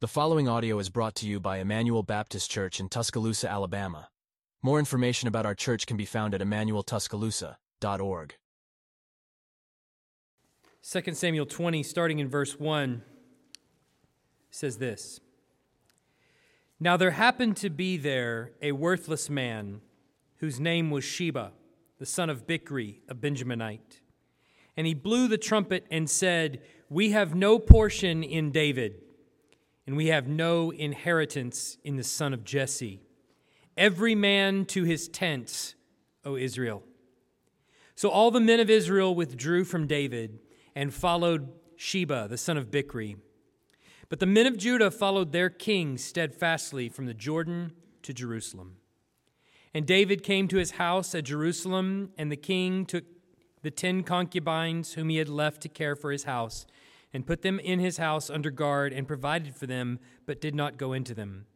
The following audio is brought to you by Emmanuel Baptist Church in Tuscaloosa, Alabama. More information about our church can be found at emmanueltuscaloosa.org. 2 Samuel 20, starting in verse 1, says this Now there happened to be there a worthless man whose name was Sheba, the son of Bichri, a Benjaminite. And he blew the trumpet and said, We have no portion in David, and we have no inheritance in the son of Jesse. Every man to his tents, O Israel. So all the men of Israel withdrew from David and followed Sheba, the son of Bichri. But the men of Judah followed their king steadfastly from the Jordan to Jerusalem. And David came to his house at Jerusalem, and the king took the ten concubines whom he had left to care for his house, and put them in his house under guard, and provided for them, but did not go into them.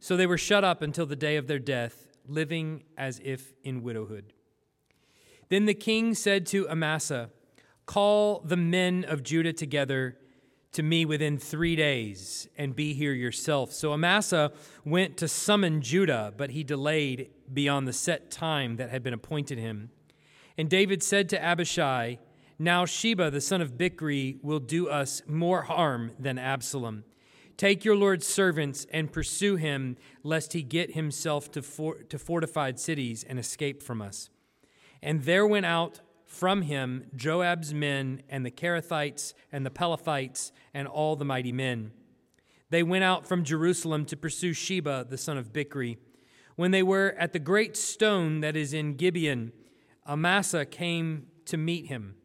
So they were shut up until the day of their death, living as if in widowhood. Then the king said to Amasa, Call the men of Judah together to me within three days, and be here yourself. So Amasa went to summon Judah, but he delayed beyond the set time that had been appointed him. And David said to Abishai, Now Sheba, the son of Bichri, will do us more harm than Absalom. Take your Lord's servants and pursue him, lest he get himself to, for, to fortified cities and escape from us. And there went out from him Joab's men and the Cherethites and the Pelethites and all the mighty men. They went out from Jerusalem to pursue Sheba, the son of Bichri. When they were at the great stone that is in Gibeon, Amasa came to meet him,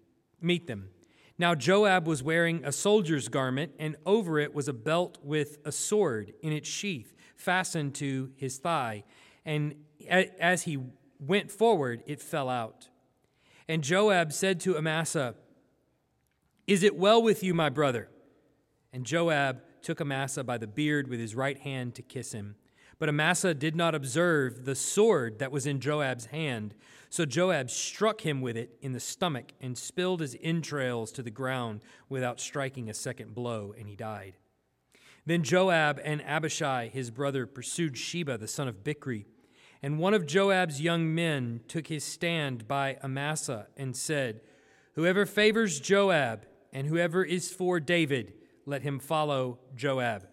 meet them. Now Joab was wearing a soldier's garment, and over it was a belt with a sword in its sheath, fastened to his thigh. And as he went forward, it fell out. And Joab said to Amasa, Is it well with you, my brother? And Joab took Amasa by the beard with his right hand to kiss him. But Amasa did not observe the sword that was in Joab's hand. So Joab struck him with it in the stomach and spilled his entrails to the ground without striking a second blow, and he died. Then Joab and Abishai, his brother, pursued Sheba, the son of Bichri. And one of Joab's young men took his stand by Amasa and said, Whoever favors Joab and whoever is for David, let him follow Joab.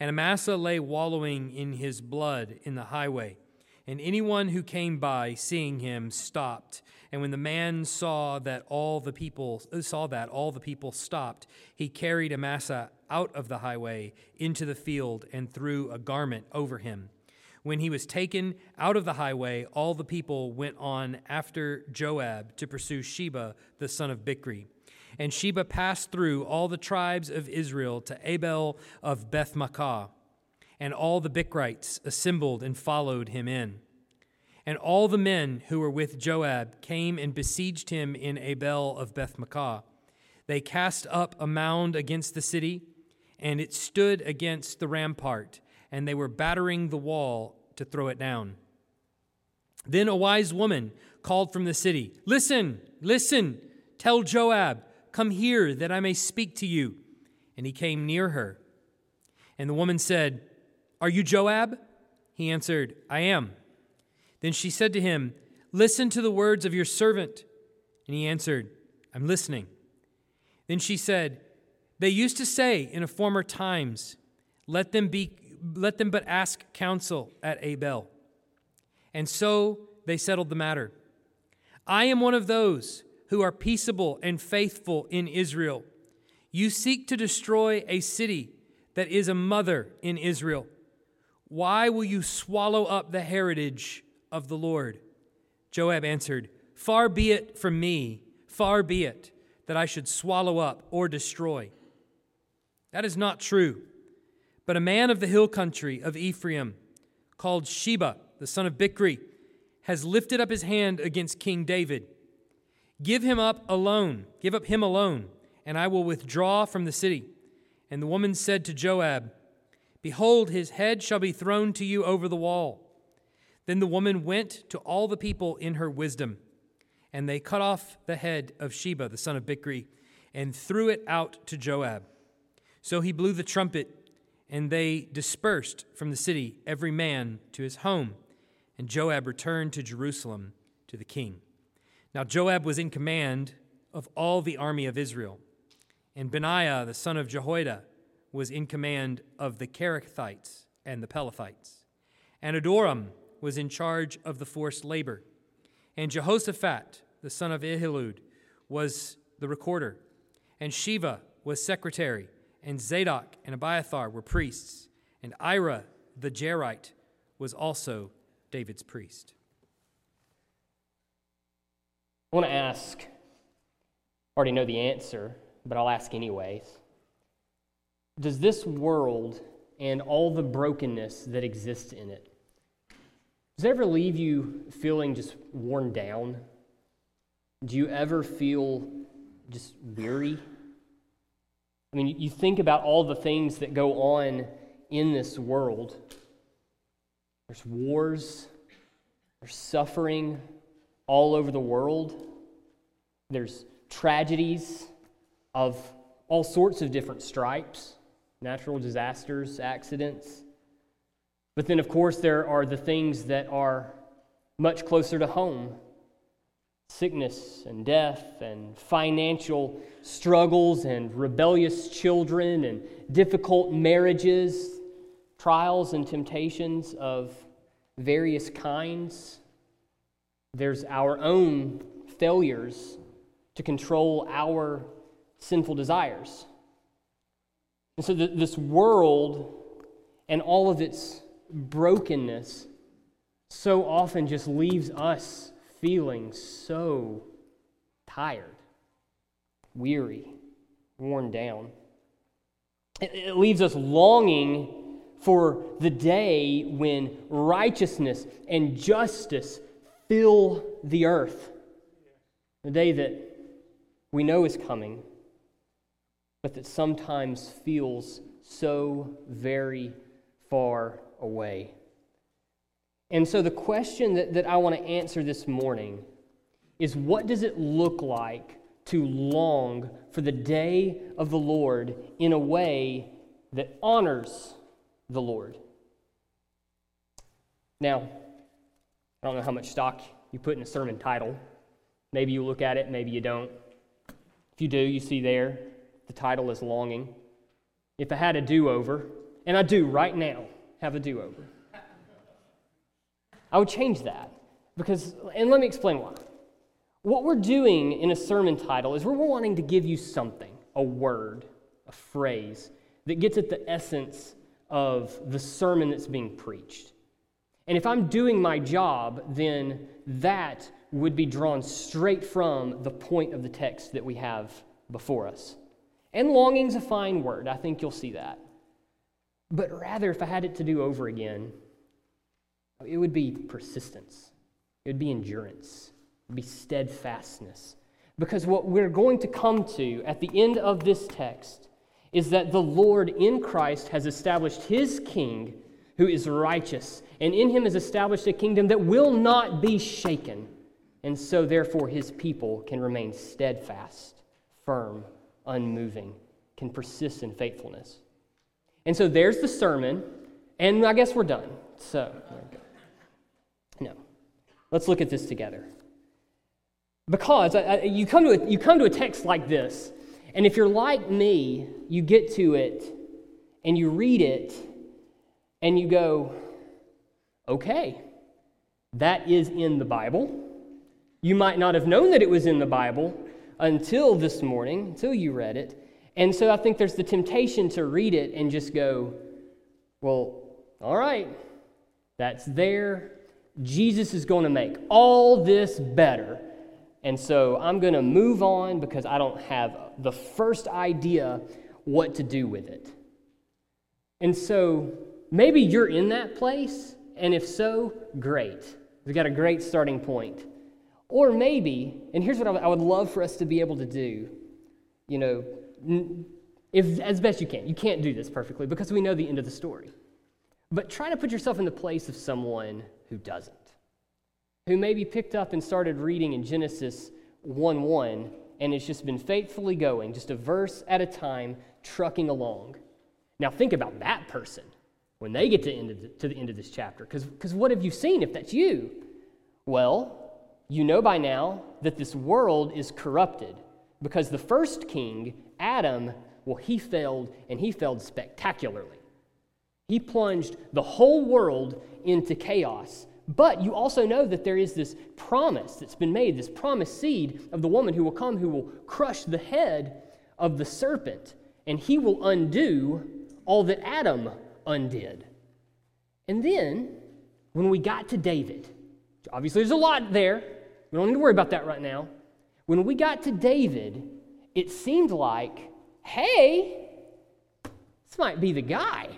And Amasa lay wallowing in his blood in the highway. And anyone who came by, seeing him, stopped. And when the man saw that all the people uh, saw that all the people stopped, he carried Amasa out of the highway into the field and threw a garment over him. When he was taken out of the highway, all the people went on after Joab to pursue Sheba, the son of Bichri. And Sheba passed through all the tribes of Israel to Abel of Beth-maacah, and all the Bichrites assembled and followed him in. And all the men who were with Joab came and besieged him in Abel of Beth-maacah. They cast up a mound against the city, and it stood against the rampart, and they were battering the wall to throw it down. Then a wise woman called from the city, Listen, listen, tell Joab, Come here that I may speak to you. And he came near her. And the woman said, Are you Joab? He answered, I am. Then she said to him, Listen to the words of your servant. And he answered, I'm listening. Then she said, They used to say in a former times, Let them be let them but ask counsel at Abel. And so they settled the matter. I am one of those who are peaceable and faithful in Israel. You seek to destroy a city that is a mother in Israel. Why will you swallow up the heritage of the Lord? Joab answered, Far be it from me, far be it that I should swallow up or destroy. That is not true. But a man of the hill country of Ephraim, called Sheba, the son of Bichri, has lifted up his hand against King David Give him up alone, give up him alone, and I will withdraw from the city. And the woman said to Joab, Behold, his head shall be thrown to you over the wall. Then the woman went to all the people in her wisdom, and they cut off the head of Sheba, the son of Bichri, and threw it out to Joab. So he blew the trumpet, And they dispersed from the city, every man to his home. And Joab returned to Jerusalem to the king. Now Joab was in command of all the army of Israel. And Benaiah, the son of Jehoiada, was in command of the Cherethites and the Pelethites. And Adoram was in charge of the forced labor. And Jehoshaphat, the son of Ahilud, was the recorder. And Sheva was secretary. And Zadok and Abiathar were priests. And Ira, the Jairite, was also David's priest. I want to ask, I already know the answer, but I'll ask anyways. Does this world and all the brokenness that exists in it, does it ever leave you feeling just worn down? Do you ever feel just weary? I mean, you think about all the things that go on in this world. There's wars, there's suffering all over the world, there's tragedies of all sorts of different stripes natural disasters, accidents. But then, of course, there are the things that are much closer to home sickness and death and financial struggles and rebellious children and difficult marriages, trials and temptations of various kinds. There's our own failures to control our sinful desires. And so, this world and all of its brokenness so often just leaves us feeling so tired, weary, worn down. It, it leaves us longing for the day when righteousness and justice fill the earth. The day that we know is coming but that sometimes feels so very far away. And so, the question that, that I want to answer this morning is what does it look like to long for the day of the Lord in a way that honors the Lord? Now, I don't know how much stock you put in a sermon title. Maybe you look at it, maybe you don't. If you do, you see there the title is Longing. If I had a do over, and I do right now have a do over, I would change that. Because, and let me explain why. What we're doing in a sermon title is we're wanting to give you something, a word, a phrase, that gets at the essence of the sermon that's being preached. And if I'm doing my job, then that would be drawn straight from the point of the text that we have before us. And longing's a fine word. I think you'll see that. But rather, if I had it to do over again, it would be persistence, it would be endurance, it would be steadfastness. Because what we're going to come to at the end of this text is that the Lord in Christ has established his king who is righteous, and in him is established a kingdom that will not be shaken. And so, therefore, his people can remain steadfast, firm, unmoving, can persist in faithfulness. And so there's the sermon, and I guess we're done. So, no. Let's look at this together. Because uh, uh, you, come to a, you come to a text like this, and if you're like me, you get to it and you read it and you go, okay, that is in the Bible. You might not have known that it was in the Bible, until this morning, until you read it. And so I think there's the temptation to read it and just go, well, all right, that's there. Jesus is going to make all this better. And so I'm going to move on because I don't have the first idea what to do with it. And so maybe you're in that place, and if so, great. We've got a great starting point. Or maybe, and here's what I would love for us to be able to do, you know, if, as best you can. You can't do this perfectly because we know the end of the story. But try to put yourself in the place of someone who doesn't, who maybe picked up and started reading in Genesis 1 1 and it's just been faithfully going, just a verse at a time, trucking along. Now, think about that person when they get to, end the, to the end of this chapter. Because what have you seen if that's you? Well, you know by now that this world is corrupted because the first king, Adam, well, he failed and he failed spectacularly. He plunged the whole world into chaos. But you also know that there is this promise that's been made, this promised seed of the woman who will come, who will crush the head of the serpent, and he will undo all that Adam undid. And then, when we got to David, obviously there's a lot there. We don't need to worry about that right now. When we got to David, it seemed like, hey, this might be the guy.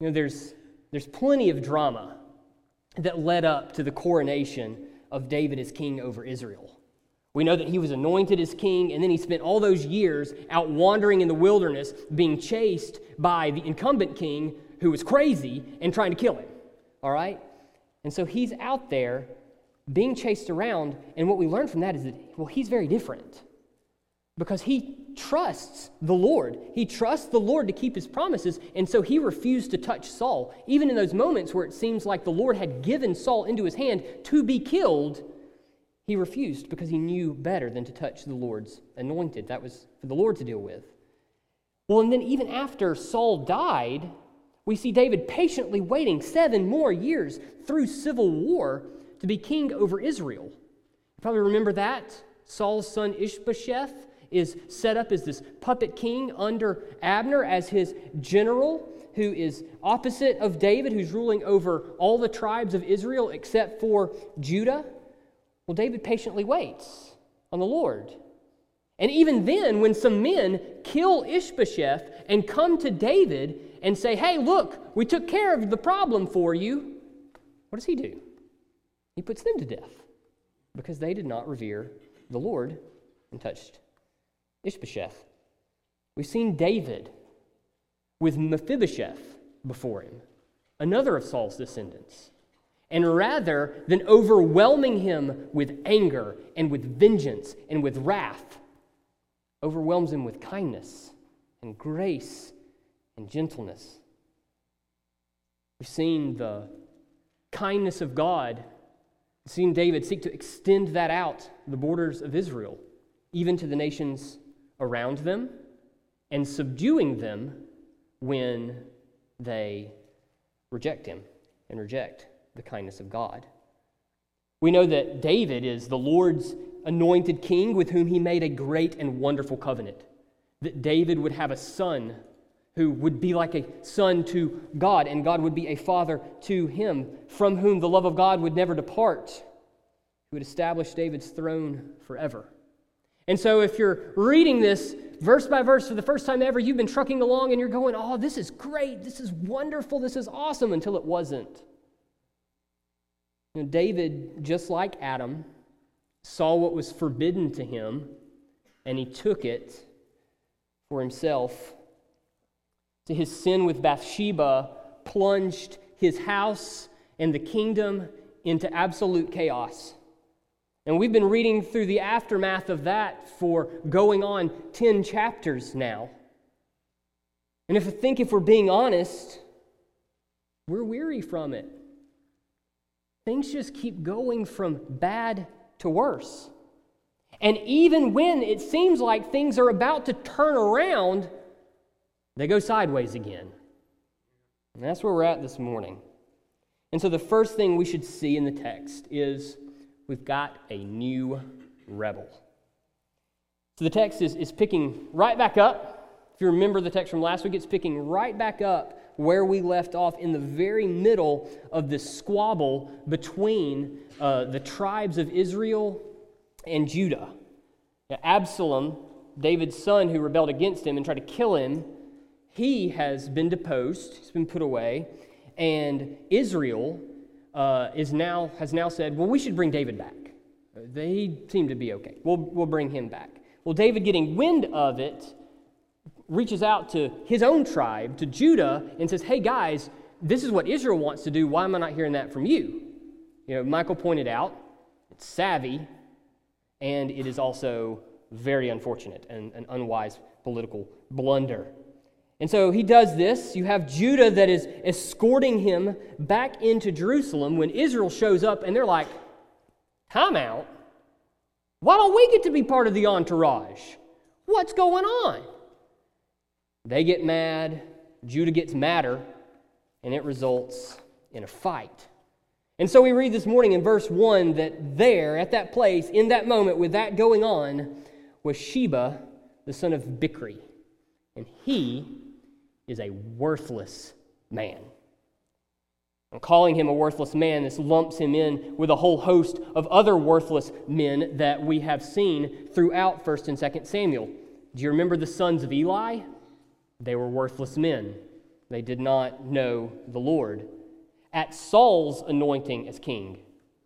You know, there's, there's plenty of drama that led up to the coronation of David as king over Israel. We know that he was anointed as king, and then he spent all those years out wandering in the wilderness, being chased by the incumbent king who was crazy and trying to kill him. All right? And so he's out there being chased around, and what we learn from that is that, well, he's very different because he trusts the Lord. He trusts the Lord to keep his promises, and so he refused to touch Saul. Even in those moments where it seems like the Lord had given Saul into his hand to be killed, he refused because he knew better than to touch the Lord's anointed. That was for the Lord to deal with. Well, and then even after Saul died, we see David patiently waiting seven more years through civil war to be king over Israel. You probably remember that. Saul's son Ishbosheth is set up as this puppet king under Abner as his general, who is opposite of David, who's ruling over all the tribes of Israel except for Judah. Well, David patiently waits on the Lord. And even then, when some men kill Ishbosheth and come to David and say, Hey, look, we took care of the problem for you, what does he do? He puts them to death because they did not revere the Lord and touched Ishbosheth. We've seen David with Mephibosheth before him, another of Saul's descendants. And rather than overwhelming him with anger and with vengeance and with wrath, overwhelms him with kindness and grace and gentleness. We've seen the kindness of God, We've seen David seek to extend that out the borders of Israel, even to the nations around them and subduing them when they reject him and reject the kindness of God. We know that David is the Lord's anointed king with whom he made a great and wonderful covenant. That David would have a son who would be like a son to God, and God would be a father to him, from whom the love of God would never depart, who would establish David's throne forever. And so, if you're reading this verse by verse for the first time ever, you've been trucking along and you're going, oh, this is great, this is wonderful, this is awesome, until it wasn't. David, just like Adam, saw what was forbidden to him and he took it for himself. To his sin with Bathsheba plunged his house and the kingdom into absolute chaos. And we've been reading through the aftermath of that for going on 10 chapters now. And if I think if we're being honest, we're weary from it. Things just keep going from bad to worse. And even when it seems like things are about to turn around, they go sideways again. And that's where we're at this morning. And so the first thing we should see in the text is we've got a new rebel. So the text is, is picking right back up. If you remember the text from last week, it's picking right back up where we left off in the very middle of this squabble between uh, the tribes of Israel and Judah. Now, Absalom, David's son who rebelled against him and tried to kill him, he has been deposed, he's been put away, and Israel uh, is now, has now said, well, we should bring David back. They seem to be okay. We'll, we'll bring him back. Well, David, getting wind of it, reaches out to his own tribe, to Judah, and says, hey, guys, this is what Israel wants to do. Why am I not hearing that from you? You know, Michael pointed out, it's savvy, and it is also very unfortunate and an unwise political blunder. And so he does this. You have Judah that is escorting him back into Jerusalem when Israel shows up and they're like, time out. Why don't we get to be part of the entourage? What's going on? They get mad. Judah gets madder, and it results in a fight. And so we read this morning in verse 1 that there, at that place, in that moment, with that going on, was Sheba, the son of Bichri. And he is a worthless man. I'm calling him a worthless man. This lumps him in with a whole host of other worthless men that we have seen throughout 1st and 2nd Samuel. Do you remember the sons of Eli? They were worthless men. They did not know the Lord. At Saul's anointing as king,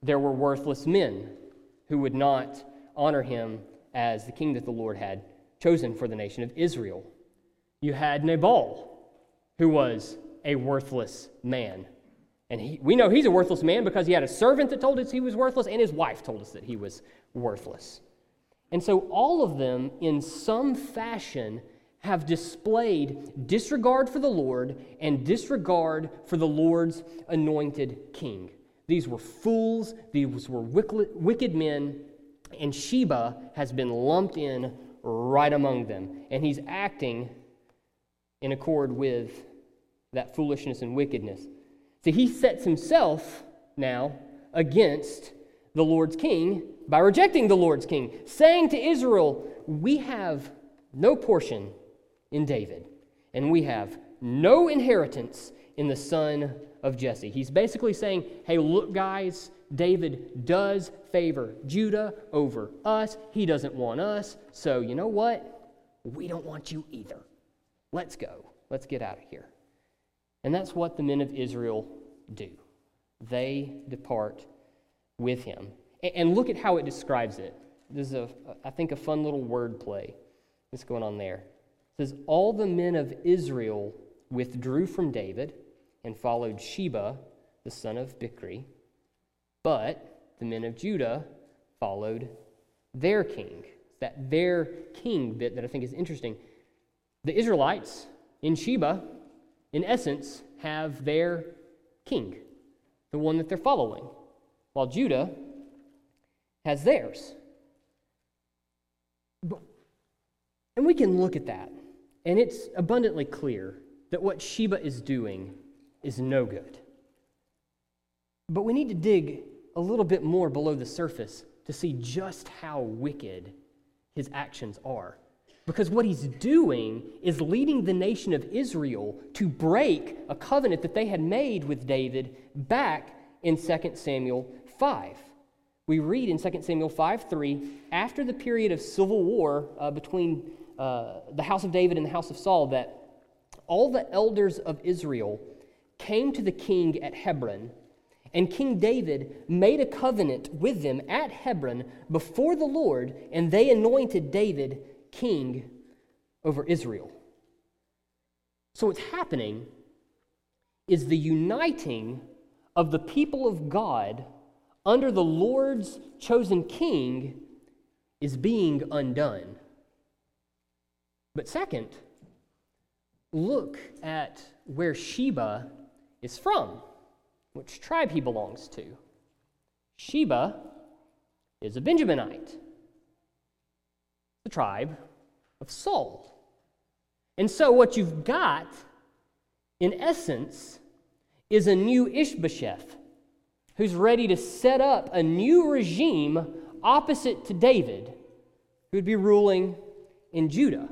there were worthless men who would not honor him as the king that the Lord had chosen for the nation of Israel. You had Nabal, who was a worthless man. And he, we know he's a worthless man because he had a servant that told us he was worthless, and his wife told us that he was worthless. And so all of them, in some fashion, have displayed disregard for the Lord and disregard for the Lord's anointed king. These were fools, these were wicked men, and Sheba has been lumped in right among them. And he's acting in accord with that foolishness and wickedness. So he sets himself now against the Lord's king by rejecting the Lord's king, saying to Israel, We have no portion in David, and we have no inheritance in the son of Jesse. He's basically saying, Hey, look, guys, David does favor Judah over us. He doesn't want us. So, you know what? We don't want you either. Let's go. Let's get out of here. And that's what the men of Israel do. They depart with him. And look at how it describes it. This is, a, I think, a fun little word play that's going on there. It says, All the men of Israel withdrew from David and followed Sheba, the son of Bichri, but the men of Judah followed their king. That their king bit that I think is interesting. The Israelites in Sheba in essence, have their king, the one that they're following, while Judah has theirs. And we can look at that, and it's abundantly clear that what Sheba is doing is no good. But we need to dig a little bit more below the surface to see just how wicked his actions are. Because what he's doing is leading the nation of Israel to break a covenant that they had made with David back in 2 Samuel 5. We read in 2 Samuel 5 3, after the period of civil war uh, between uh, the house of David and the house of Saul, that all the elders of Israel came to the king at Hebron, and King David made a covenant with them at Hebron before the Lord, and they anointed David king over Israel. So, what's happening is the uniting of the people of God under the Lord's chosen king is being undone. But second, look at where Sheba is from, which tribe he belongs to. Sheba is a Benjaminite the tribe of Saul. And so, what you've got, in essence, is a new Ishbosheth who's ready to set up a new regime opposite to David, who'd be ruling in Judah.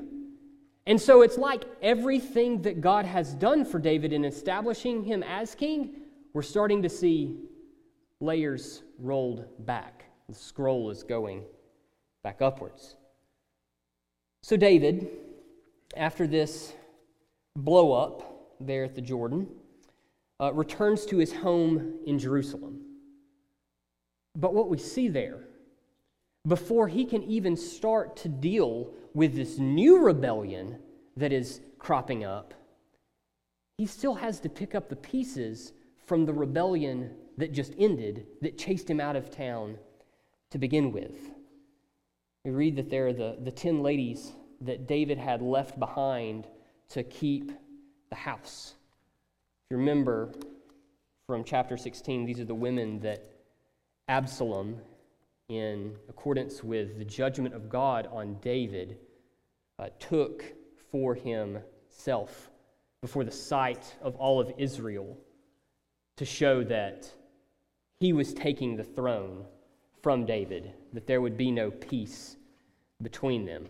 And so it's like everything that God has done for David in establishing him as king, we're starting to see layers rolled back. The scroll is going back upwards. So, David, after this blow up there at the Jordan, uh, returns to his home in Jerusalem. But what we see there, before he can even start to deal with this new rebellion that is cropping up, he still has to pick up the pieces from the rebellion that just ended, that chased him out of town to begin with. We read that there are the, the ten ladies that David had left behind to keep the house. If you remember from chapter 16, these are the women that Absalom, in accordance with the judgment of God on David, uh, took for himself before the sight of all of Israel to show that he was taking the throne from David, that there would be no peace between them.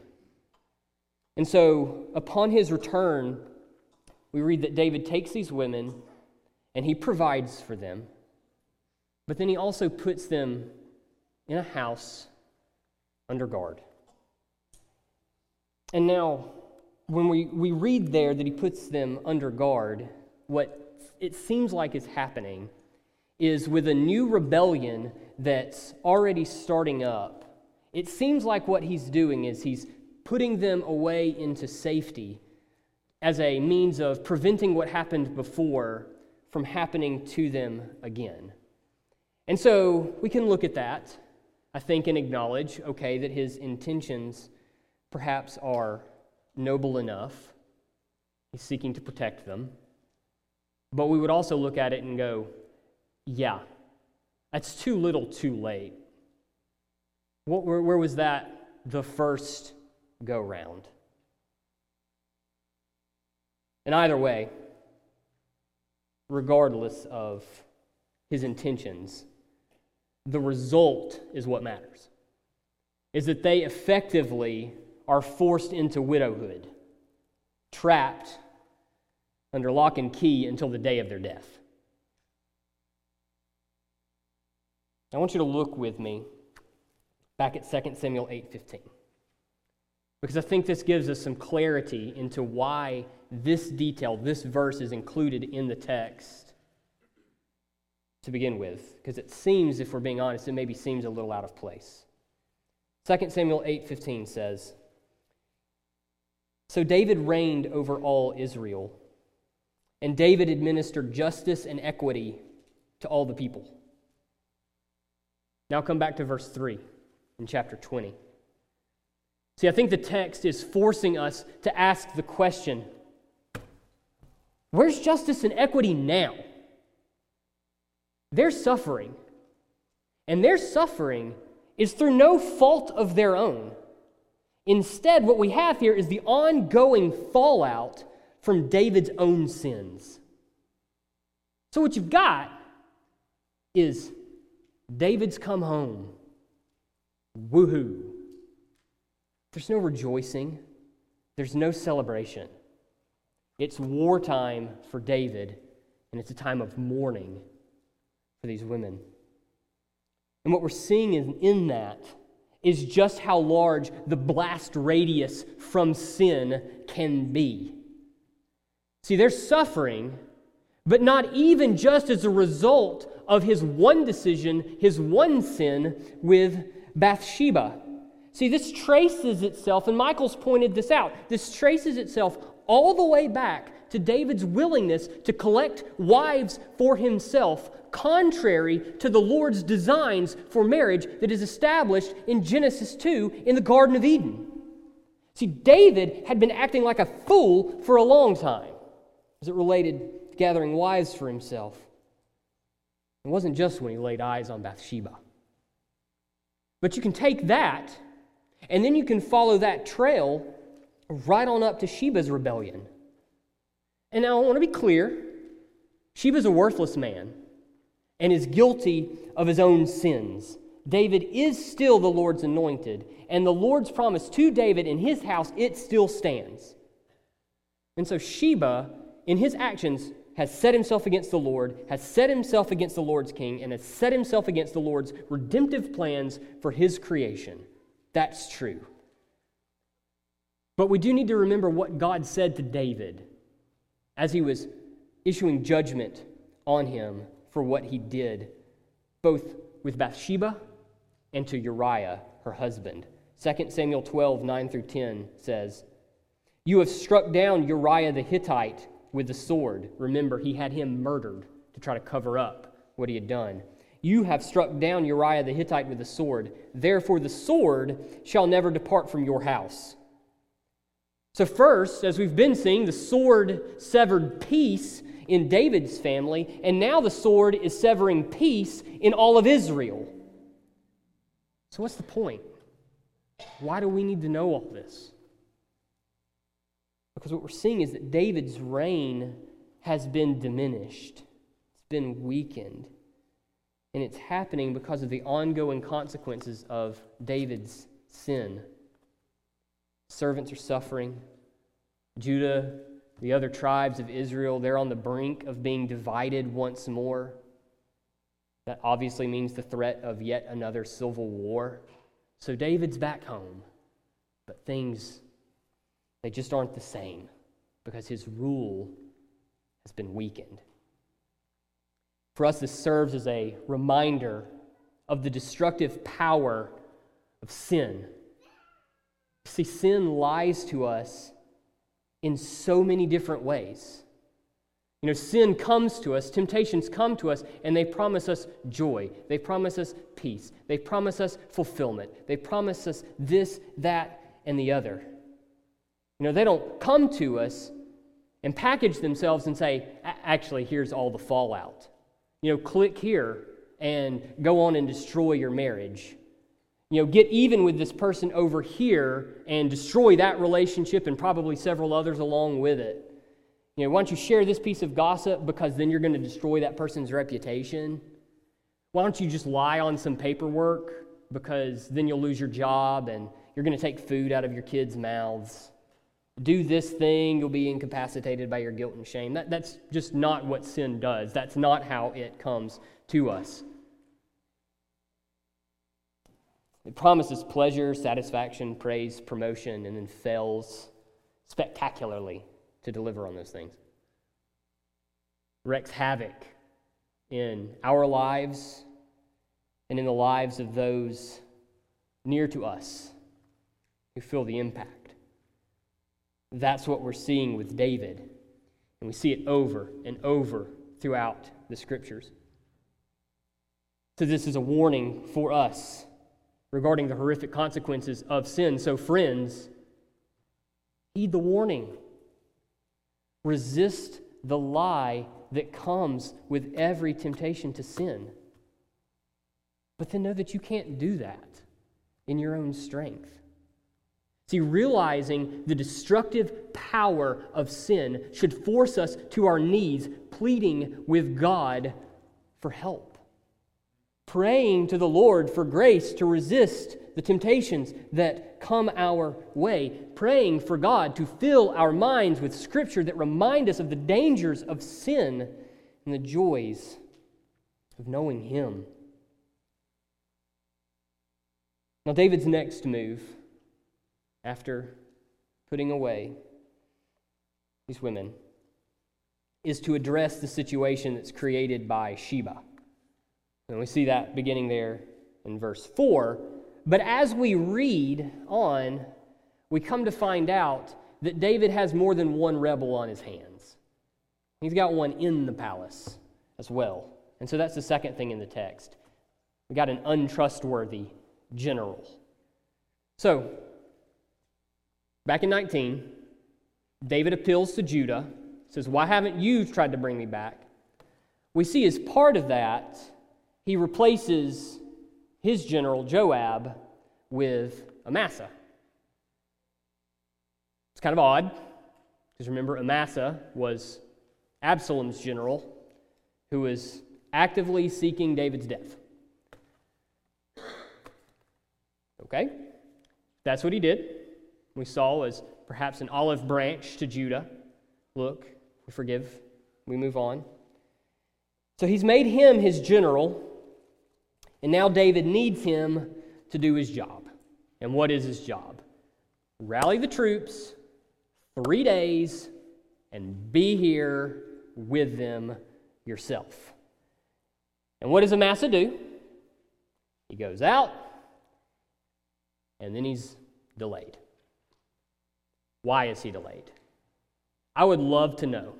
And so, upon his return, we read that David takes these women and he provides for them, but then he also puts them in a house under guard. And now, when we, we read there that he puts them under guard, what it seems like is happening is with a new rebellion that's already starting up, it seems like what he's doing is he's putting them away into safety as a means of preventing what happened before from happening to them again. And so we can look at that, I think, and acknowledge, okay, that his intentions perhaps are noble enough. He's seeking to protect them. But we would also look at it and go, yeah, that's too little too late. What, where, where was that the first go round? And either way, regardless of his intentions, the result is what matters. Is that they effectively are forced into widowhood, trapped under lock and key until the day of their death. I want you to look with me back at 2 Samuel 8:15. Because I think this gives us some clarity into why this detail, this verse is included in the text to begin with. Because it seems, if we're being honest, it maybe seems a little out of place. 2 Samuel 8:15 says, So David reigned over all Israel, and David administered justice and equity to all the people. Now come back to verse 3 in chapter 20. See, I think the text is forcing us to ask the question where's justice and equity now? They're suffering. And their suffering is through no fault of their own. Instead, what we have here is the ongoing fallout from David's own sins. So, what you've got is David's come home. Woohoo. There's no rejoicing, there's no celebration. It's wartime for David, and it's a time of mourning for these women. And what we're seeing in, in that is just how large the blast radius from sin can be. See, they're suffering, but not even just as a result of his one decision, his one sin with Bathsheba. See, this traces itself, and Michael's pointed this out, this traces itself all the way to David's willingness to collect wives for himself, contrary to the Lord's designs for marriage that is established in Genesis 2 in the Garden of Eden. See, David had been acting like a fool for a long time as it related to gathering wives for himself. It wasn't just when he laid eyes on Bathsheba. But you can take that, and then you can follow that trail right on up to Sheba's rebellion. And now I want to be clear Sheba's a worthless man and is guilty of his own sins. David is still the Lord's anointed, and the Lord's promise to David in his house, it still stands. And so Sheba, in his actions, has set himself against the Lord, has set himself against the Lord's king, and has set himself against the Lord's redemptive plans for his creation. That's true. But we do need to remember what God said to David as he was issuing judgment on him for what he did, both with Bathsheba and to Uriah, her husband. 2 Samuel 12, 9 through 10 says, You have struck down Uriah the Hittite with the sword. Remember, he had him murdered to try to cover up what he had done. You have struck down Uriah the Hittite with the sword. Therefore, the sword shall never depart from your house. So, first, as we've been seeing, the sword severed peace in David's family, and now the sword is severing peace in all of Israel. So, what's the point? Why do we need to know all this? Because what we're seeing is that David's reign has been diminished, it's been weakened. And it's happening because of the ongoing consequences of David's sin. Servants are suffering. Judah, the other tribes of Israel, they're on the brink of being divided once more. That obviously means the threat of yet another civil war. So David's back home, but things, they just aren't the same because his rule has been weakened. For us, this serves as a reminder of the destructive power of sin. See, sin lies to us in so many different ways. You know, sin comes to us, temptations come to us, and they promise us joy. They promise us peace. They promise us fulfillment. They promise us this, that, and the other. You know, they don't come to us and package themselves and say, actually, here's all the fallout. You know, click here and go on and destroy your marriage. You know, get even with this person over here and destroy that relationship and probably several others along with it. You know, why don't you share this piece of gossip because then you're going to destroy that person's reputation? Why don't you just lie on some paperwork because then you'll lose your job and you're going to take food out of your kids' mouths? do this thing, you'll be incapacitated by your guilt and shame. That, that's just not what sin does. That's not how it comes to us. It promises pleasure, satisfaction, praise, promotion, and then fails spectacularly to deliver on those things. Wreaks havoc in our lives and in the lives of those near to us who feel the impact. That's what we're seeing with David. And we see it over and over throughout the scriptures. So, this is a warning for us regarding the horrific consequences of sin. So, friends, heed the warning. Resist the lie that comes with every temptation to sin. But then know that you can't do that in your own strength. See, realizing the destructive power of sin should force us to our knees, pleading with God for help. Praying to the Lord for grace to resist the temptations that come our way. Praying for God to fill our minds with scripture that remind us of the dangers of sin and the joys of knowing Him. Now, David's next move after putting away these women is to address the situation that's created by Sheba. And we see that beginning there in verse 4. But as we read on, we come to find out that David has more than one rebel on his hands. He's got one in the palace as well. And so that's the second thing in the text. We got an untrustworthy general. So, Back in 19, David appeals to Judah, says, Why haven't you tried to bring me back? We see as part of that, he replaces his general, Joab, with Amasa. It's kind of odd, because remember, Amasa was Absalom's general who was actively seeking David's death. Okay? That's what he did we saw as perhaps an olive branch to Judah. Look, we forgive, we move on. So he's made him his general, and now David needs him to do his job. And what is his job? Rally the troops, three days, and be here with them yourself. And what does Amasa do? He goes out, and then he's delayed. Why is he delayed? I would love to know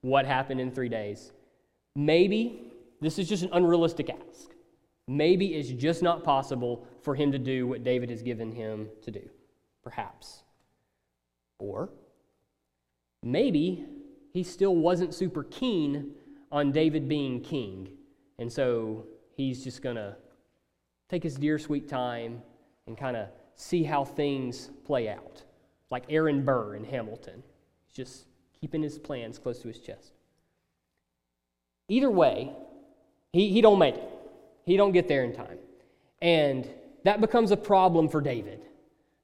what happened in three days. Maybe this is just an unrealistic ask. Maybe it's just not possible for him to do what David has given him to do. Perhaps. Or maybe he still wasn't super keen on David being king. And so he's just going to take his dear sweet time and kind of see how things play out. Like Aaron Burr in Hamilton. He's just keeping his plans close to his chest. Either way, he, he don't make it. He don't get there in time. And that becomes a problem for David.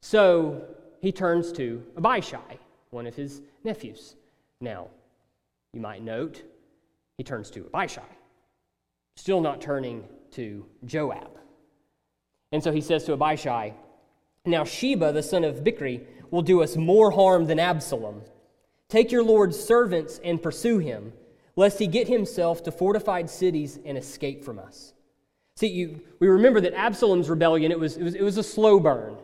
So he turns to Abishai, one of his nephews. Now, you might note, he turns to Abishai, still not turning to Joab. And so he says to Abishai, Now Sheba, the son of Bichri, will do us more harm than Absalom. Take your Lord's servants and pursue him, lest he get himself to fortified cities and escape from us. See, you, we remember that Absalom's rebellion, it was, it, was, it was a slow burn.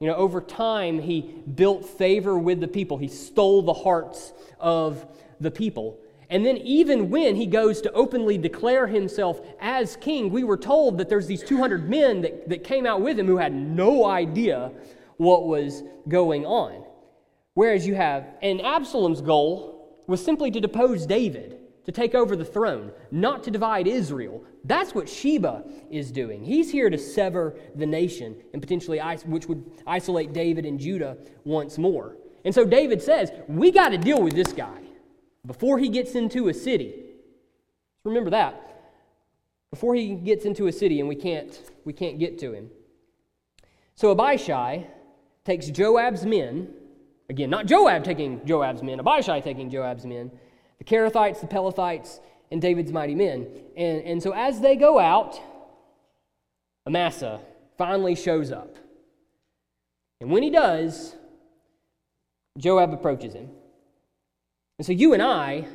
You know, over time, he built favor with the people. He stole the hearts of the people. And then, even when he goes to openly declare himself as king, we were told that there's these 200 men that, that came out with him who had no idea what was going on. Whereas you have, and Absalom's goal was simply to depose David to take over the throne, not to divide Israel. That's what Sheba is doing. He's here to sever the nation and potentially, which would isolate David and Judah once more. And so David says, We got to deal with this guy before he gets into a city. Remember that. Before he gets into a city and we can't, we can't get to him. So Abishai takes Joab's men, again, not Joab taking Joab's men, Abishai taking Joab's men, the Kerethites, the Pelethites, and David's mighty men. And, and so as they go out, Amasa finally shows up. And when he does, Joab approaches him. And so you and I,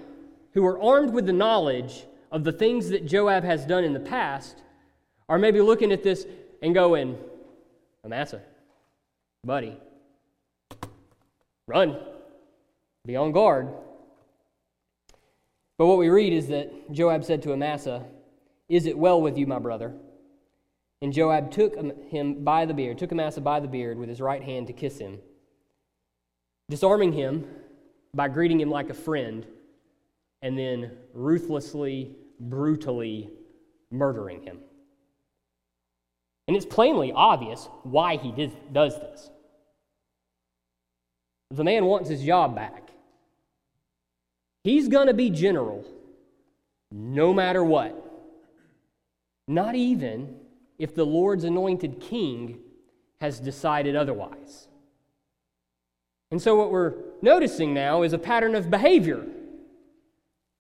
who are armed with the knowledge of the things that Joab has done in the past, are maybe looking at this and going, Amasa, buddy, run, be on guard. But what we read is that Joab said to Amasa, Is it well with you, my brother? And Joab took him by the beard, took Amasa by the beard with his right hand to kiss him. Disarming him by greeting him like a friend, and then ruthlessly, brutally murdering him. And it's plainly obvious why he did, does this. The man wants his job back. He's going to be general no matter what. Not even if the Lord's anointed king has decided otherwise. And so, what we're noticing now is a pattern of behavior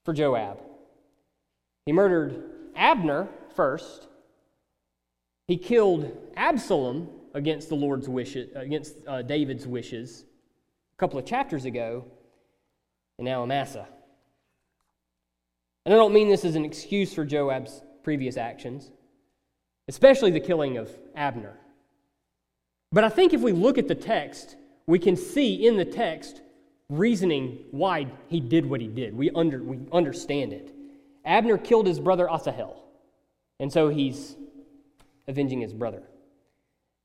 for Joab. He murdered Abner first, he killed Absalom against the Lord's wishes, against uh, David's wishes a couple of chapters ago, now Amasa. And I don't mean this as an excuse for Joab's previous actions, especially the killing of Abner. But I think if we look at the text, we can see in the text reasoning why he did what he did. We, under, we understand it. Abner killed his brother Asahel, and so he's avenging his brother.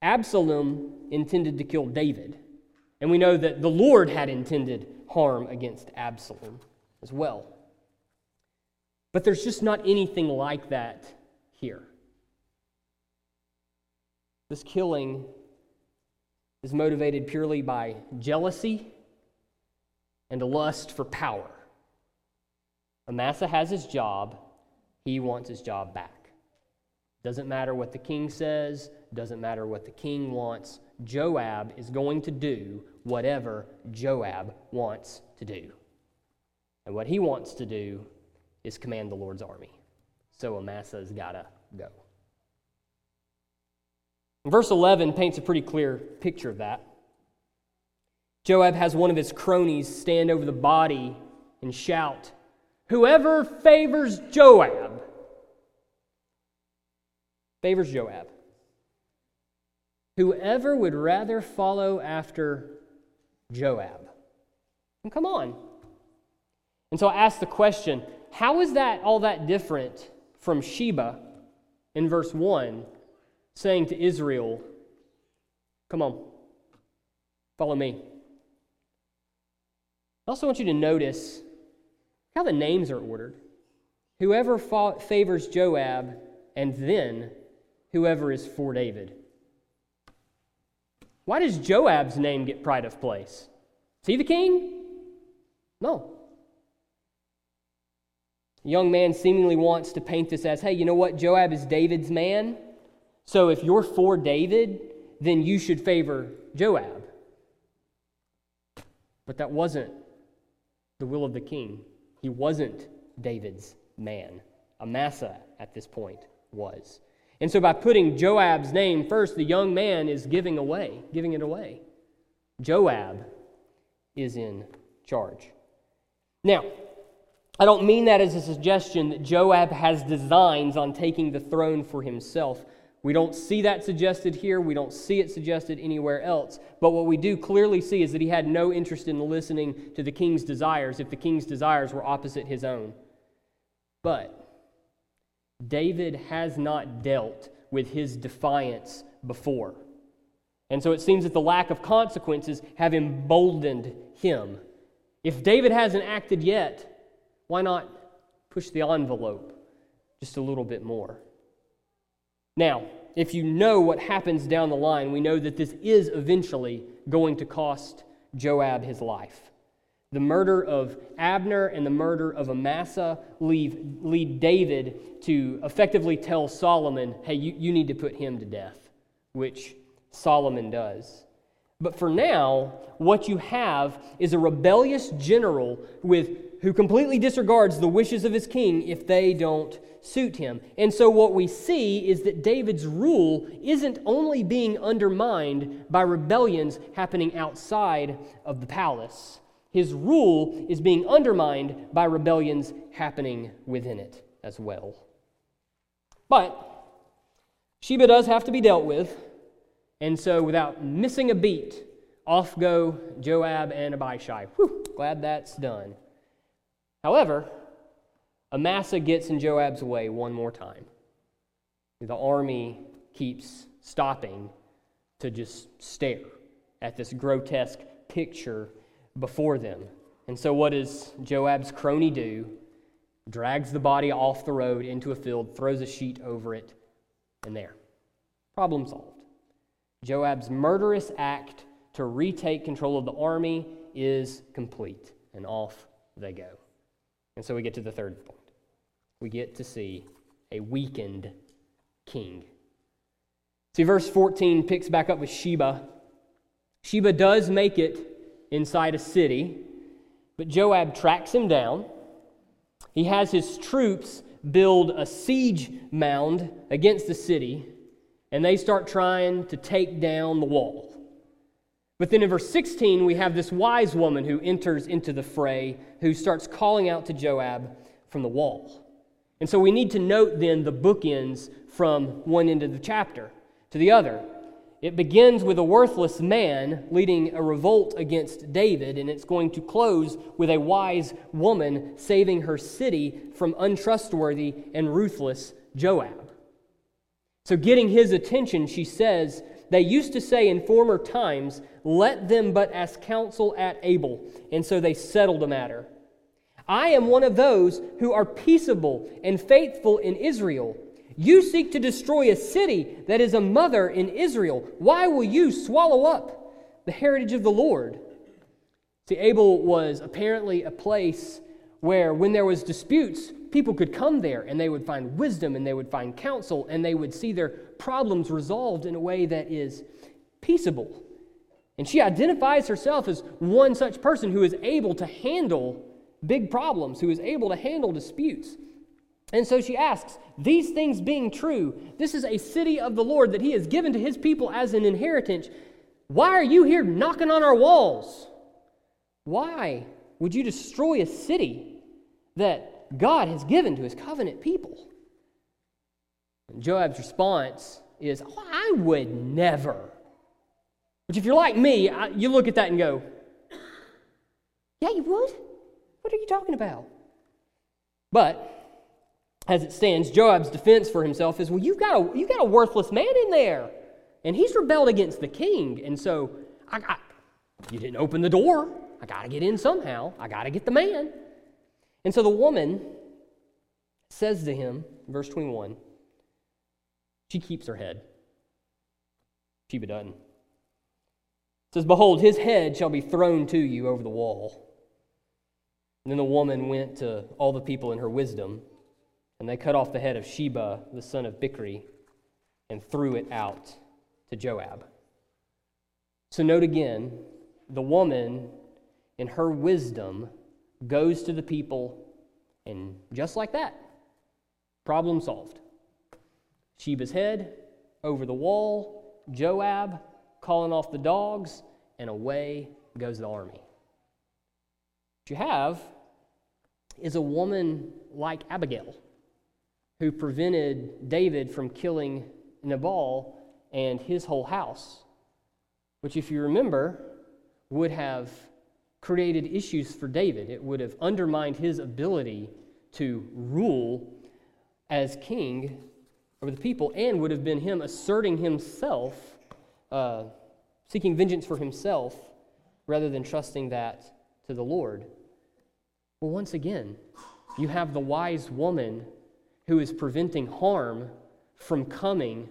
Absalom intended to kill David, and we know that the Lord had intended harm against Absalom as well. But there's just not anything like that here. This killing is motivated purely by jealousy and a lust for power. Amasa has his job, he wants his job back. Doesn't matter what the king says, doesn't matter what the king wants. Joab is going to do whatever Joab wants to do. And what he wants to do is command the Lord's army. So Amasa's got to go. Verse 11 paints a pretty clear picture of that. Joab has one of his cronies stand over the body and shout, Whoever favors Joab, favors Joab. Whoever would rather follow after Joab. And come on. And so I ask the question how is that all that different from Sheba in verse 1 saying to Israel, Come on, follow me? I also want you to notice how the names are ordered. Whoever fa- favors Joab, and then whoever is for David. Why does Joab's name get pride of place? Is he the king? No. Young man seemingly wants to paint this as hey, you know what? Joab is David's man. So if you're for David, then you should favor Joab. But that wasn't the will of the king. He wasn't David's man. Amasa at this point was. And so by putting Joab's name first, the young man is giving away, giving it away. Joab is in charge. Now, I don't mean that as a suggestion that Joab has designs on taking the throne for himself. We don't see that suggested here. We don't see it suggested anywhere else. But what we do clearly see is that he had no interest in listening to the king's desires if the king's desires were opposite his own. But David has not dealt with his defiance before. And so it seems that the lack of consequences have emboldened him. If David hasn't acted yet, why not push the envelope just a little bit more? Now, if you know what happens down the line, we know that this is eventually going to cost Joab his life. The murder of Abner and the murder of Amasa leave, lead David to effectively tell Solomon, hey, you, you need to put him to death, which Solomon does. But for now, what you have is a rebellious general with, who completely disregards the wishes of his king if they don't suit him. And so, what we see is that David's rule isn't only being undermined by rebellions happening outside of the palace, his rule is being undermined by rebellions happening within it as well. But Sheba does have to be dealt with, and so without missing a beat, off go Joab and Abishai. Whew, glad that's done. However, Amasa gets in Joab's way one more time. The army keeps stopping to just stare at this grotesque picture before them. And so, what does Joab's crony do? Drags the body off the road into a field, throws a sheet over it, and there. Problem solved. Joab's murderous act to retake control of the army is complete, and off they go. And so we get to the third point we get to see a weakened king. See, verse 14 picks back up with Sheba. Sheba does make it inside a city, but Joab tracks him down. He has his troops build a siege mound against the city, and they start trying to take down the wall. But then in verse 16, we have this wise woman who enters into the fray, who starts calling out to Joab from the wall. And so we need to note then the bookends from one end of the chapter to the other. It begins with a worthless man leading a revolt against David, and it's going to close with a wise woman saving her city from untrustworthy and ruthless Joab. So, getting his attention, she says, They used to say in former times, Let them but ask counsel at Abel. And so they settled the matter. I am one of those who are peaceable and faithful in Israel. You seek to destroy a city that is a mother in Israel. Why will you swallow up the heritage of the Lord? See, Abel was apparently a place where, when there was disputes, people could come there and they would find wisdom and they would find counsel and they would see their problems resolved in a way that is peaceable. And she identifies herself as one such person who is able to handle big problems, who is able to handle disputes. And so she asks, These things being true, this is a city of the Lord that he has given to his people as an inheritance. Why are you here knocking on our walls? Why would you destroy a city that God has given to his covenant people? And Joab's response is, oh, I would never. Which, if you're like me, you look at that and go, Yeah, you would? What are you talking about? But as it stands, Joab's defense for himself is, well, you've got a, you've got a worthless man in there, and he's rebelled against the king. And so I, I, you didn't open the door. I got to get in somehow. I got to get the man. And so the woman says to him, verse 21, she keeps her head. Sheba doesn't. Says, Behold, his head shall be thrown to you over the wall. And then the woman went to all the people in her wisdom, and they cut off the head of Sheba, the son of Bichri, and threw it out to Joab. So note again, the woman, in her wisdom, goes to the people, and just like that, problem solved. Sheba's head over the wall, Joab calling off the dogs, and away goes the army. What you have is a woman like Abigail who prevented David from killing Nabal and his whole house, which, if you remember, would have created issues for David. It would have undermined his ability to rule as king over the people and would have been him asserting himself, uh, seeking vengeance for himself, rather than trusting that to the Lord. Well, once again, you have the wise woman who is preventing harm from coming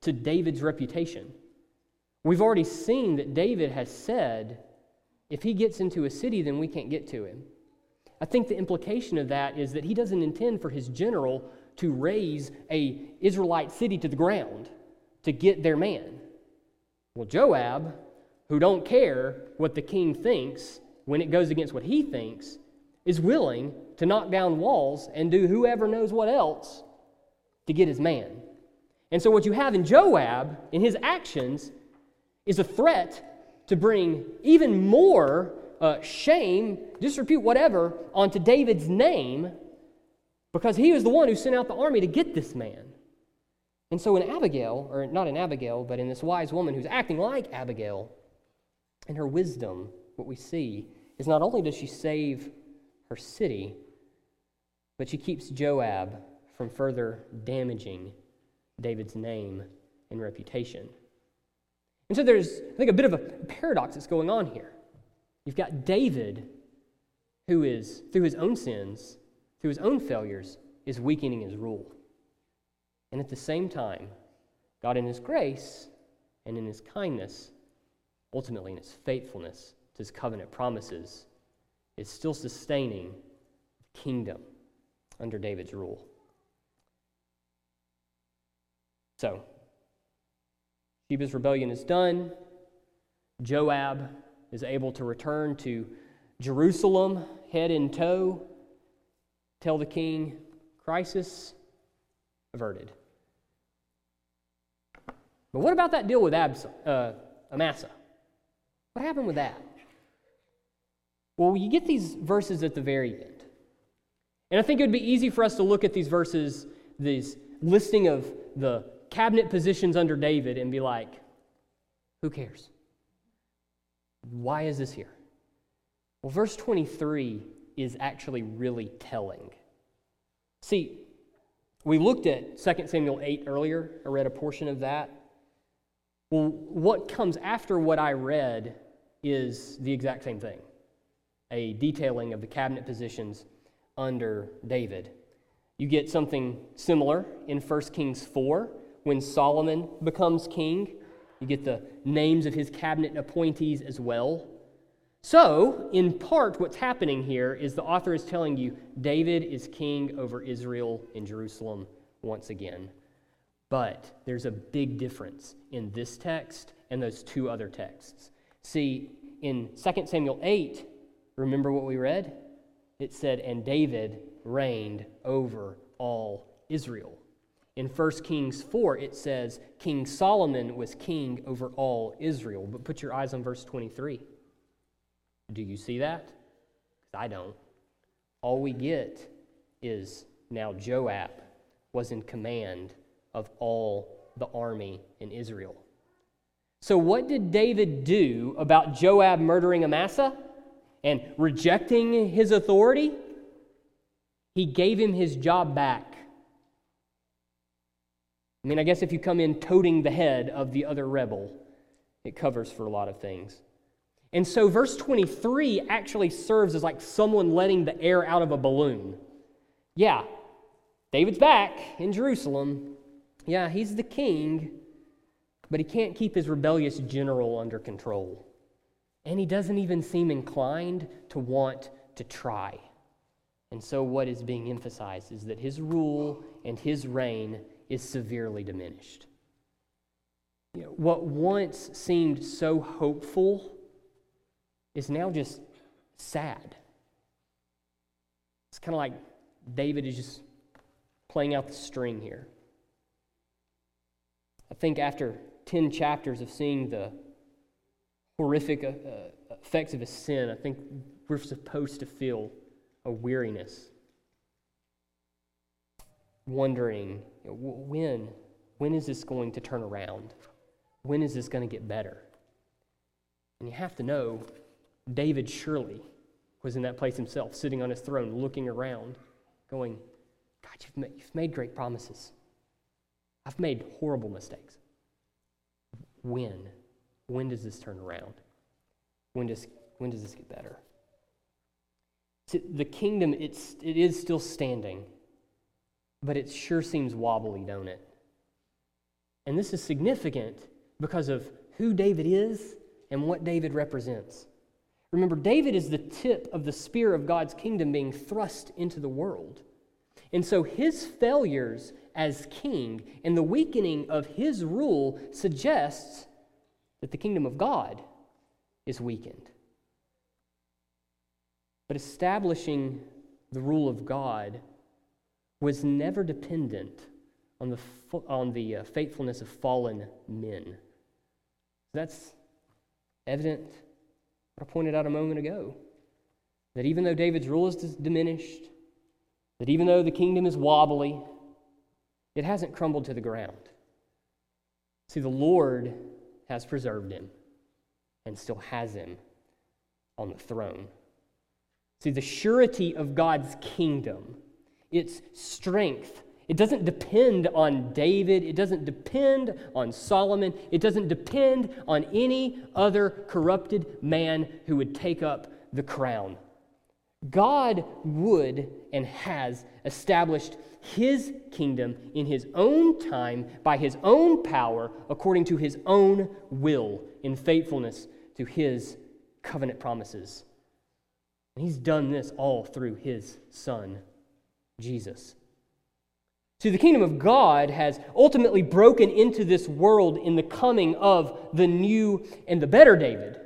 to David's reputation. We've already seen that David has said, if he gets into a city, then we can't get to him. I think the implication of that is that he doesn't intend for his general to raze a Israelite city to the ground to get their man. Well, Joab, who don't care what the king thinks when it goes against what he thinks, is willing to knock down walls and do whoever knows what else to get his man. And so, what you have in Joab, in his actions, is a threat to bring even more uh, shame, disrepute, whatever, onto David's name because he was the one who sent out the army to get this man. And so, in Abigail, or not in Abigail, but in this wise woman who's acting like Abigail, in her wisdom, what we see is not only does she save her city, but she keeps Joab from further damaging David's name and reputation. And so there's, I think, a bit of a paradox that's going on here. You've got David, who is, through his own sins, through his own failures, is weakening his rule. And at the same time, God, in his grace and in his kindness, ultimately in his faithfulness to his covenant promises, is still sustaining the kingdom under David's rule. So, Sheba's rebellion is done. Joab is able to return to Jerusalem, head in tow, tell the king, crisis averted. But what about that deal with Abs- uh, Amasa? What happened with that? Well, you get these verses at the very end. And I think it would be easy for us to look at these verses, these listing of the cabinet positions under David, and be like, who cares? Why is this here? Well, verse 23 is actually really telling. See, we looked at 2 Samuel 8 earlier. I read a portion of that. Well, what comes after what I read is the exact same thing a detailing of the cabinet positions under David. You get something similar in 1 Kings 4 when Solomon becomes king. You get the names of his cabinet appointees as well. So, in part, what's happening here is the author is telling you David is king over Israel in Jerusalem once again. But there's a big difference in this text and those two other texts. See, in 2 Samuel 8, Remember what we read? It said, And David reigned over all Israel. In 1 Kings 4, it says, King Solomon was king over all Israel. But put your eyes on verse 23. Do you see that? Because I don't. All we get is now Joab was in command of all the army in Israel. So, what did David do about Joab murdering Amasa? And rejecting his authority, he gave him his job back. I mean, I guess if you come in toting the head of the other rebel, it covers for a lot of things. And so, verse 23 actually serves as like someone letting the air out of a balloon. Yeah, David's back in Jerusalem. Yeah, he's the king, but he can't keep his rebellious general under control. And he doesn't even seem inclined to want to try. And so, what is being emphasized is that his rule and his reign is severely diminished. You know, what once seemed so hopeful is now just sad. It's kind of like David is just playing out the string here. I think after 10 chapters of seeing the horrific uh, uh, effects of his sin, I think we're supposed to feel a weariness, wondering you know, when, when is this going to turn around? When is this going to get better? And you have to know David surely was in that place himself, sitting on his throne, looking around, going, God, you've made, you've made great promises. I've made horrible mistakes. When? When does this turn around? When does, when does this get better? See, the kingdom, it's, it is still standing, but it sure seems wobbly, don't it? And this is significant because of who David is and what David represents. Remember, David is the tip of the spear of God's kingdom being thrust into the world. And so his failures as king and the weakening of his rule suggests that the kingdom of God is weakened. But establishing the rule of God was never dependent on the, on the uh, faithfulness of fallen men. That's evident I pointed out a moment ago that even though David's rule is diminished, that even though the kingdom is wobbly, it hasn't crumbled to the ground. See, the Lord has preserved him and still has him on the throne. See, the surety of God's kingdom, its strength, it doesn't depend on David. It doesn't depend on Solomon. It doesn't depend on any other corrupted man who would take up the crown. God would and has established his kingdom in his own time by his own power according to his own will in faithfulness to his covenant promises. And he's done this all through his son, Jesus. See, the kingdom of God has ultimately broken into this world in the coming of the new and the better David.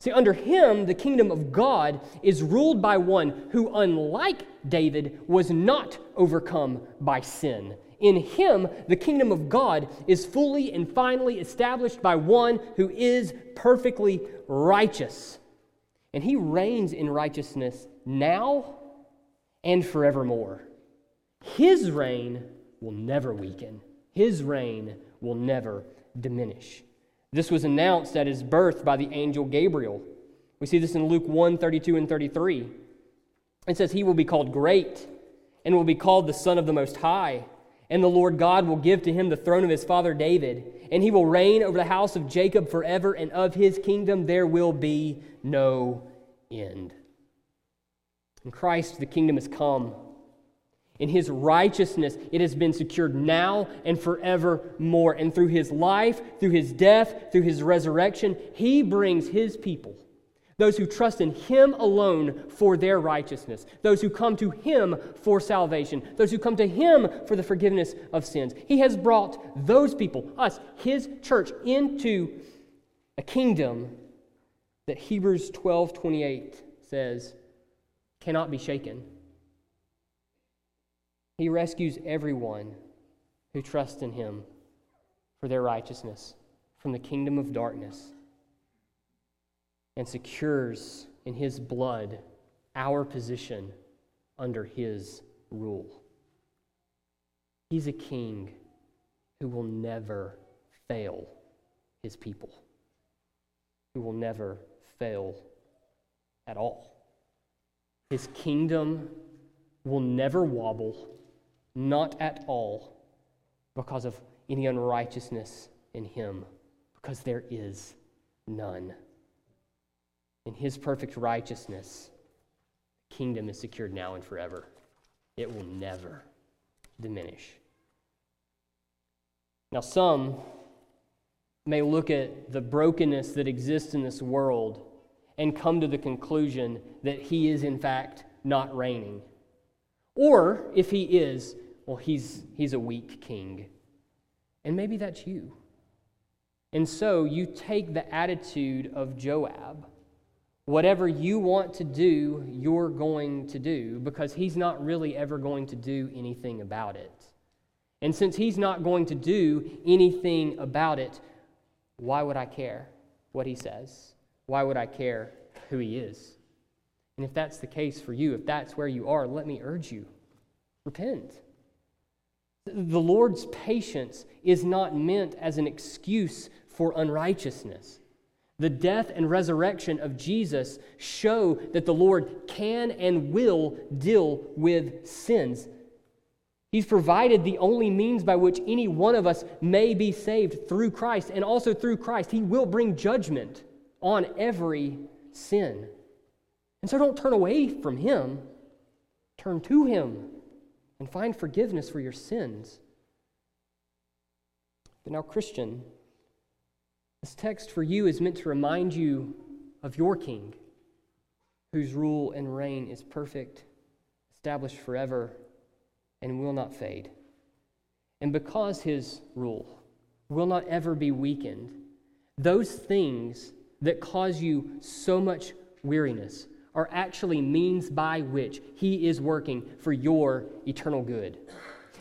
See, under him, the kingdom of God is ruled by one who, unlike David, was not overcome by sin. In him, the kingdom of God is fully and finally established by one who is perfectly righteous. And he reigns in righteousness now and forevermore. His reign will never weaken, his reign will never diminish. This was announced at his birth by the angel Gabriel. We see this in Luke 1 32 and 33. It says, He will be called great and will be called the Son of the Most High. And the Lord God will give to him the throne of his father David, and he will reign over the house of Jacob forever, and of his kingdom there will be no end. In Christ, the kingdom has come. In his righteousness, it has been secured now and forevermore. And through his life, through his death, through his resurrection, he brings his people, those who trust in him alone for their righteousness, those who come to him for salvation, those who come to him for the forgiveness of sins. He has brought those people, us, his church, into a kingdom that Hebrews 12 28 says cannot be shaken. He rescues everyone who trusts in him for their righteousness from the kingdom of darkness and secures in his blood our position under his rule. He's a king who will never fail his people, who will never fail at all. His kingdom will never wobble not at all because of any unrighteousness in him, because there is none. In his perfect righteousness, the kingdom is secured now and forever. It will never diminish. Now, some may look at the brokenness that exists in this world and come to the conclusion that he is, in fact, not reigning. Or if he is, well, he's, he's a weak king. And maybe that's you. And so you take the attitude of Joab. Whatever you want to do, you're going to do because he's not really ever going to do anything about it. And since he's not going to do anything about it, why would I care what he says? Why would I care who he is? And if that's the case for you, if that's where you are, let me urge you repent. The Lord's patience is not meant as an excuse for unrighteousness. The death and resurrection of Jesus show that the Lord can and will deal with sins. He's provided the only means by which any one of us may be saved through Christ, and also through Christ, He will bring judgment on every sin. And so don't turn away from Him, turn to Him and find forgiveness for your sins. But now, Christian, this text for you is meant to remind you of your King, whose rule and reign is perfect, established forever, and will not fade. And because his rule will not ever be weakened, those things that cause you so much weariness are actually means by which he is working for your eternal good.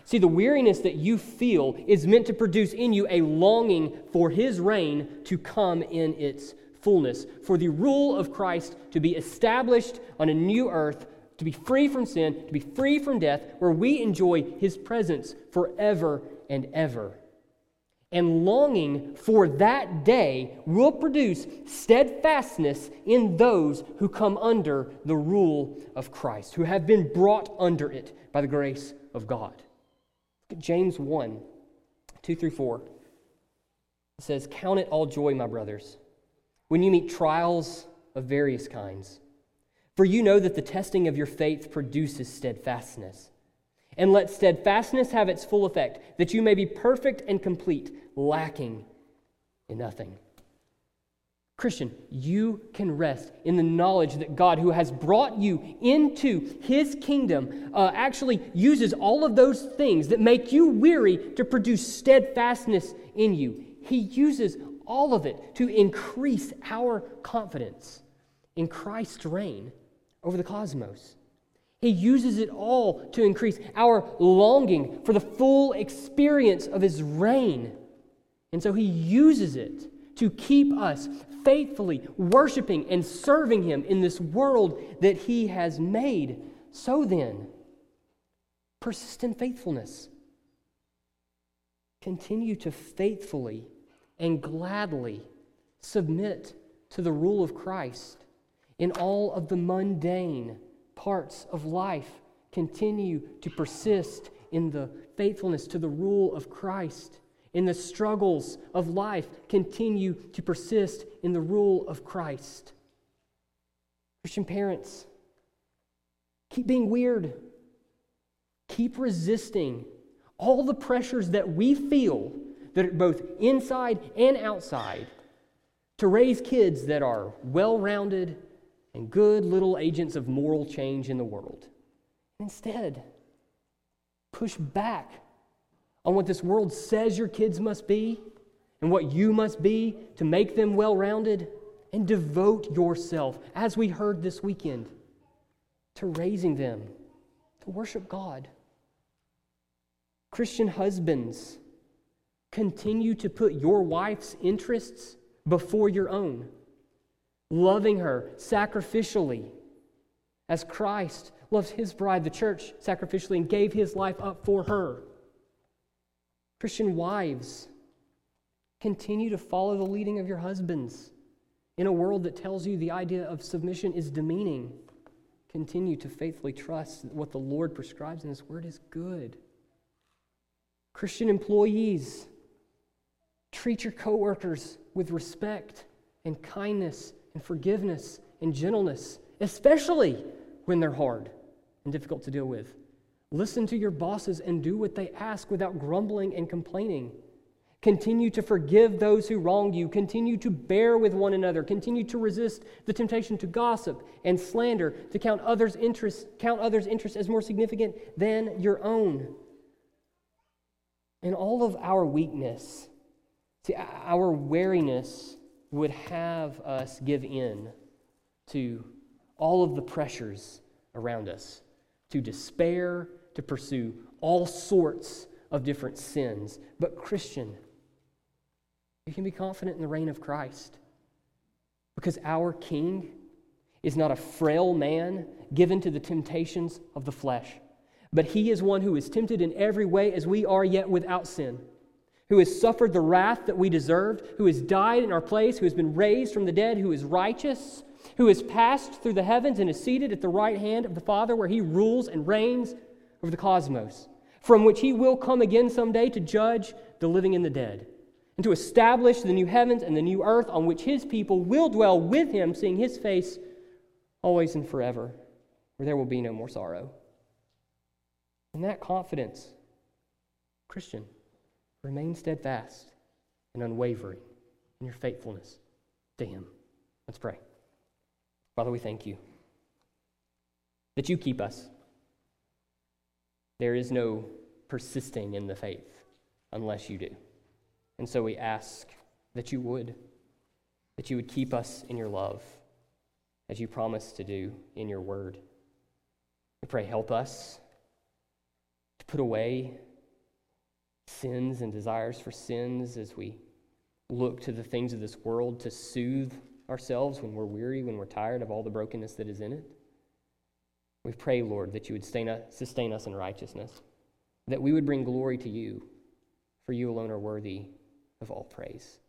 See, the weariness that you feel is meant to produce in you a longing for his reign to come in its fullness, for the rule of Christ to be established on a new earth, to be free from sin, to be free from death, where we enjoy his presence forever and ever. And longing for that day will produce steadfastness in those who come under the rule of Christ, who have been brought under it by the grace of God. James 1 2 through 4. Says, Count it all joy, my brothers, when you meet trials of various kinds. For you know that the testing of your faith produces steadfastness. And let steadfastness have its full effect, that you may be perfect and complete, lacking in nothing. Christian, you can rest in the knowledge that God, who has brought you into his kingdom, uh, actually uses all of those things that make you weary to produce steadfastness in you. He uses all of it to increase our confidence in Christ's reign over the cosmos. He uses it all to increase our longing for the full experience of his reign. And so he uses it to keep us faithfully worshiping and serving Him in this world that He has made. So then, persist in faithfulness. Continue to faithfully and gladly submit to the rule of Christ in all of the mundane parts of life. Continue to persist in the faithfulness to the rule of Christ in the struggles of life, continue to persist in the rule of Christ. Christian parents, keep being weird. Keep resisting all the pressures that we feel that are both inside and outside to raise kids that are well rounded and good little agents of moral change in the world. Instead, push back on what this world says your kids must be and what you must be to make them well rounded, and devote yourself, as we heard this weekend, to raising them to worship God. Christian husbands, continue to put your wife's interests before your own, loving her sacrificially as Christ loves his bride, the church, sacrificially and gave his life up for her. Christian wives, continue to follow the leading of your husbands. In a world that tells you the idea of submission is demeaning, continue to faithfully trust that what the Lord prescribes in His Word is good. Christian employees, treat your coworkers with respect and kindness and forgiveness and gentleness, especially when they're hard and difficult to deal with. Listen to your bosses and do what they ask without grumbling and complaining. Continue to forgive those who wronged you. Continue to bear with one another. Continue to resist the temptation to gossip and slander, to count others' interests, count others' interests as more significant than your own. In all of our weakness, see, our wariness would have us give in to all of the pressures around us, to despair, to pursue all sorts of different sins. But, Christian, you can be confident in the reign of Christ because our King is not a frail man given to the temptations of the flesh, but he is one who is tempted in every way as we are, yet without sin who has suffered the wrath that we deserved, who has died in our place, who has been raised from the dead, who is righteous, who has passed through the heavens and is seated at the right hand of the Father, where he rules and reigns over the cosmos, from which he will come again someday to judge the living and the dead, and to establish the new heavens and the new earth on which his people will dwell with him, seeing his face always and forever, where there will be no more sorrow. In that confidence, Christian, Remain steadfast and unwavering in your faithfulness to Him. Let's pray. Father, we thank you that you keep us. There is no persisting in the faith unless you do. And so we ask that you would, that you would keep us in your love as you promised to do in your word. We pray, help us to put away sins and desires for sins as we look to the things of this world to soothe ourselves when we're weary, when we're tired of all the brokenness that is in it. We pray, Lord, that you would sustain us in righteousness, that we would bring glory to you, for you alone are worthy of all praise.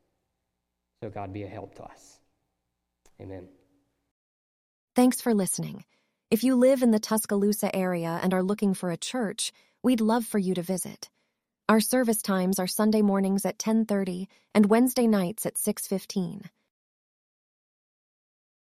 So, God, be a help to us. Amen. Thanks for listening. If you live in the Tuscaloosa area and are looking for a church, we'd love for you to visit. Our service times are Sunday mornings at 10:30 and Wednesday nights at 6:15.